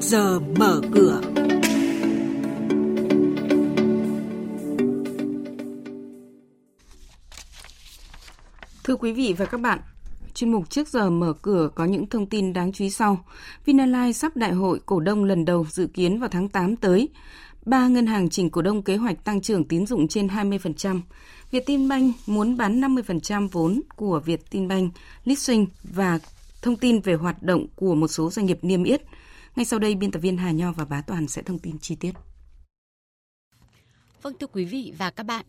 trước giờ mở cửa. Thưa quý vị và các bạn, chuyên mục trước giờ mở cửa có những thông tin đáng chú ý sau. Vinalines sắp đại hội cổ đông lần đầu dự kiến vào tháng 8 tới. Ba ngân hàng chỉnh cổ đông kế hoạch tăng trưởng tín dụng trên 20%. Vietinbank muốn bán 50% vốn của Vietinbank, Leasing và thông tin về hoạt động của một số doanh nghiệp niêm yết. Ngay sau đây, biên tập viên Hà Nho và Bá Toàn sẽ thông tin chi tiết. Vâng thưa quý vị và các bạn,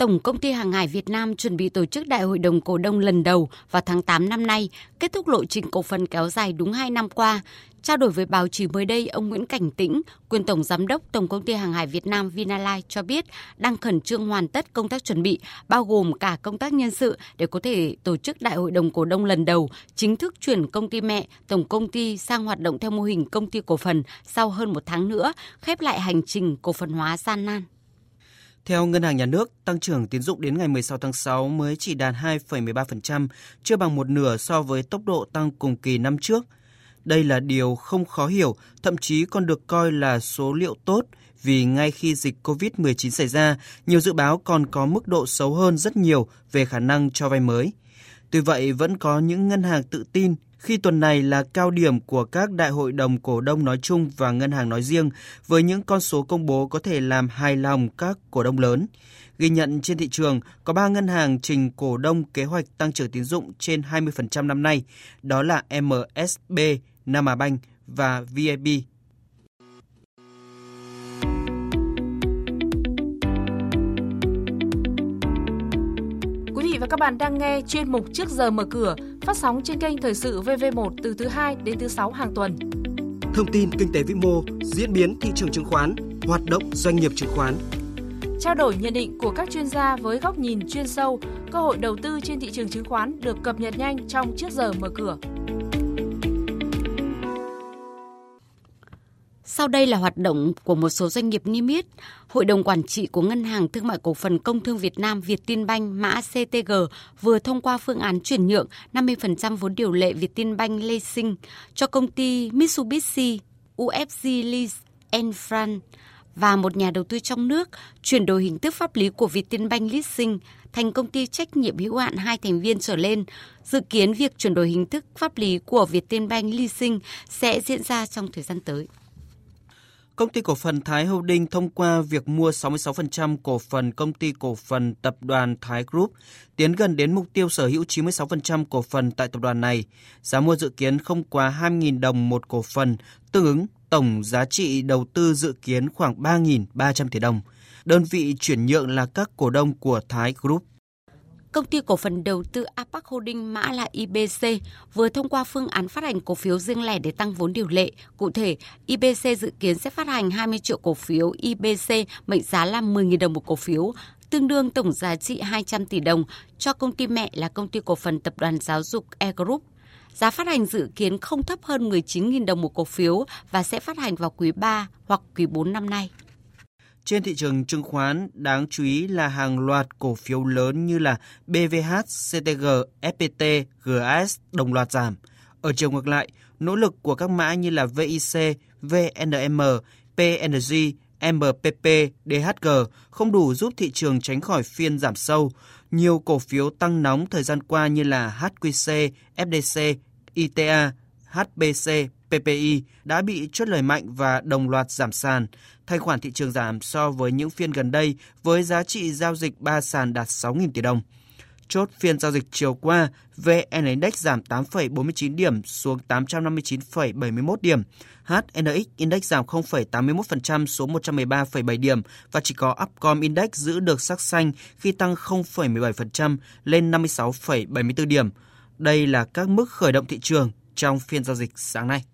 Tổng công ty hàng hải Việt Nam chuẩn bị tổ chức đại hội đồng cổ đông lần đầu vào tháng 8 năm nay, kết thúc lộ trình cổ phần kéo dài đúng 2 năm qua. Trao đổi với báo chí mới đây, ông Nguyễn Cảnh Tĩnh, quyền tổng giám đốc Tổng công ty hàng hải Việt Nam Vinalines cho biết đang khẩn trương hoàn tất công tác chuẩn bị, bao gồm cả công tác nhân sự để có thể tổ chức đại hội đồng cổ đông lần đầu, chính thức chuyển công ty mẹ Tổng công ty sang hoạt động theo mô hình công ty cổ phần sau hơn một tháng nữa, khép lại hành trình cổ phần hóa gian nan. Theo Ngân hàng Nhà nước, tăng trưởng tín dụng đến ngày 16 tháng 6 mới chỉ đạt 2,13%, chưa bằng một nửa so với tốc độ tăng cùng kỳ năm trước. Đây là điều không khó hiểu, thậm chí còn được coi là số liệu tốt vì ngay khi dịch COVID-19 xảy ra, nhiều dự báo còn có mức độ xấu hơn rất nhiều về khả năng cho vay mới. Tuy vậy, vẫn có những ngân hàng tự tin khi tuần này là cao điểm của các đại hội đồng cổ đông nói chung và ngân hàng nói riêng, với những con số công bố có thể làm hài lòng các cổ đông lớn. Ghi nhận trên thị trường, có 3 ngân hàng trình cổ đông kế hoạch tăng trưởng tín dụng trên 20% năm nay, đó là MSB, Namabank và VIB. Quý vị và các bạn đang nghe chuyên mục Trước giờ mở cửa phát sóng trên kênh Thời sự VV1 từ thứ 2 đến thứ 6 hàng tuần. Thông tin kinh tế vĩ mô, diễn biến thị trường chứng khoán, hoạt động doanh nghiệp chứng khoán. Trao đổi nhận định của các chuyên gia với góc nhìn chuyên sâu, cơ hội đầu tư trên thị trường chứng khoán được cập nhật nhanh trong Trước giờ mở cửa. Sau đây là hoạt động của một số doanh nghiệp niêm yết. Hội đồng quản trị của Ngân hàng Thương mại Cổ phần Công thương Việt Nam, Vietinbank, mã CTG vừa thông qua phương án chuyển nhượng 50% vốn điều lệ Vietinbank Leasing cho công ty Mitsubishi UFG Lease and France và một nhà đầu tư trong nước chuyển đổi hình thức pháp lý của Vietinbank Leasing thành công ty trách nhiệm hữu hạn hai thành viên trở lên. Dự kiến việc chuyển đổi hình thức pháp lý của Vietinbank Leasing sẽ diễn ra trong thời gian tới. Công ty cổ phần Thái Holding thông qua việc mua 66% cổ phần công ty cổ phần tập đoàn Thái Group, tiến gần đến mục tiêu sở hữu 96% cổ phần tại tập đoàn này. Giá mua dự kiến không quá 2.000 đồng một cổ phần, tương ứng tổng giá trị đầu tư dự kiến khoảng 3.300 tỷ đồng. Đơn vị chuyển nhượng là các cổ đông của Thái Group. Công ty cổ phần đầu tư Apac Holding mã là IBC vừa thông qua phương án phát hành cổ phiếu riêng lẻ để tăng vốn điều lệ. Cụ thể, IBC dự kiến sẽ phát hành 20 triệu cổ phiếu IBC mệnh giá là 10.000 đồng một cổ phiếu, tương đương tổng giá trị 200 tỷ đồng cho công ty mẹ là công ty cổ phần tập đoàn giáo dục E Group. Giá phát hành dự kiến không thấp hơn 19.000 đồng một cổ phiếu và sẽ phát hành vào quý 3 hoặc quý 4 năm nay. Trên thị trường chứng khoán, đáng chú ý là hàng loạt cổ phiếu lớn như là BVH, CTG, FPT, GAS đồng loạt giảm. Ở chiều ngược lại, nỗ lực của các mã như là VIC, VNM, PNG, MPP, DHG không đủ giúp thị trường tránh khỏi phiên giảm sâu. Nhiều cổ phiếu tăng nóng thời gian qua như là HQC, FDC, ITA, HBC, PPI đã bị chốt lời mạnh và đồng loạt giảm sàn. Thanh khoản thị trường giảm so với những phiên gần đây với giá trị giao dịch 3 sàn đạt 6.000 tỷ đồng. Chốt phiên giao dịch chiều qua, VN Index giảm 8,49 điểm xuống 859,71 điểm. HNX Index giảm 0,81% xuống 113,7 điểm và chỉ có Upcom Index giữ được sắc xanh khi tăng 0,17% lên 56,74 điểm. Đây là các mức khởi động thị trường trong phiên giao dịch sáng nay.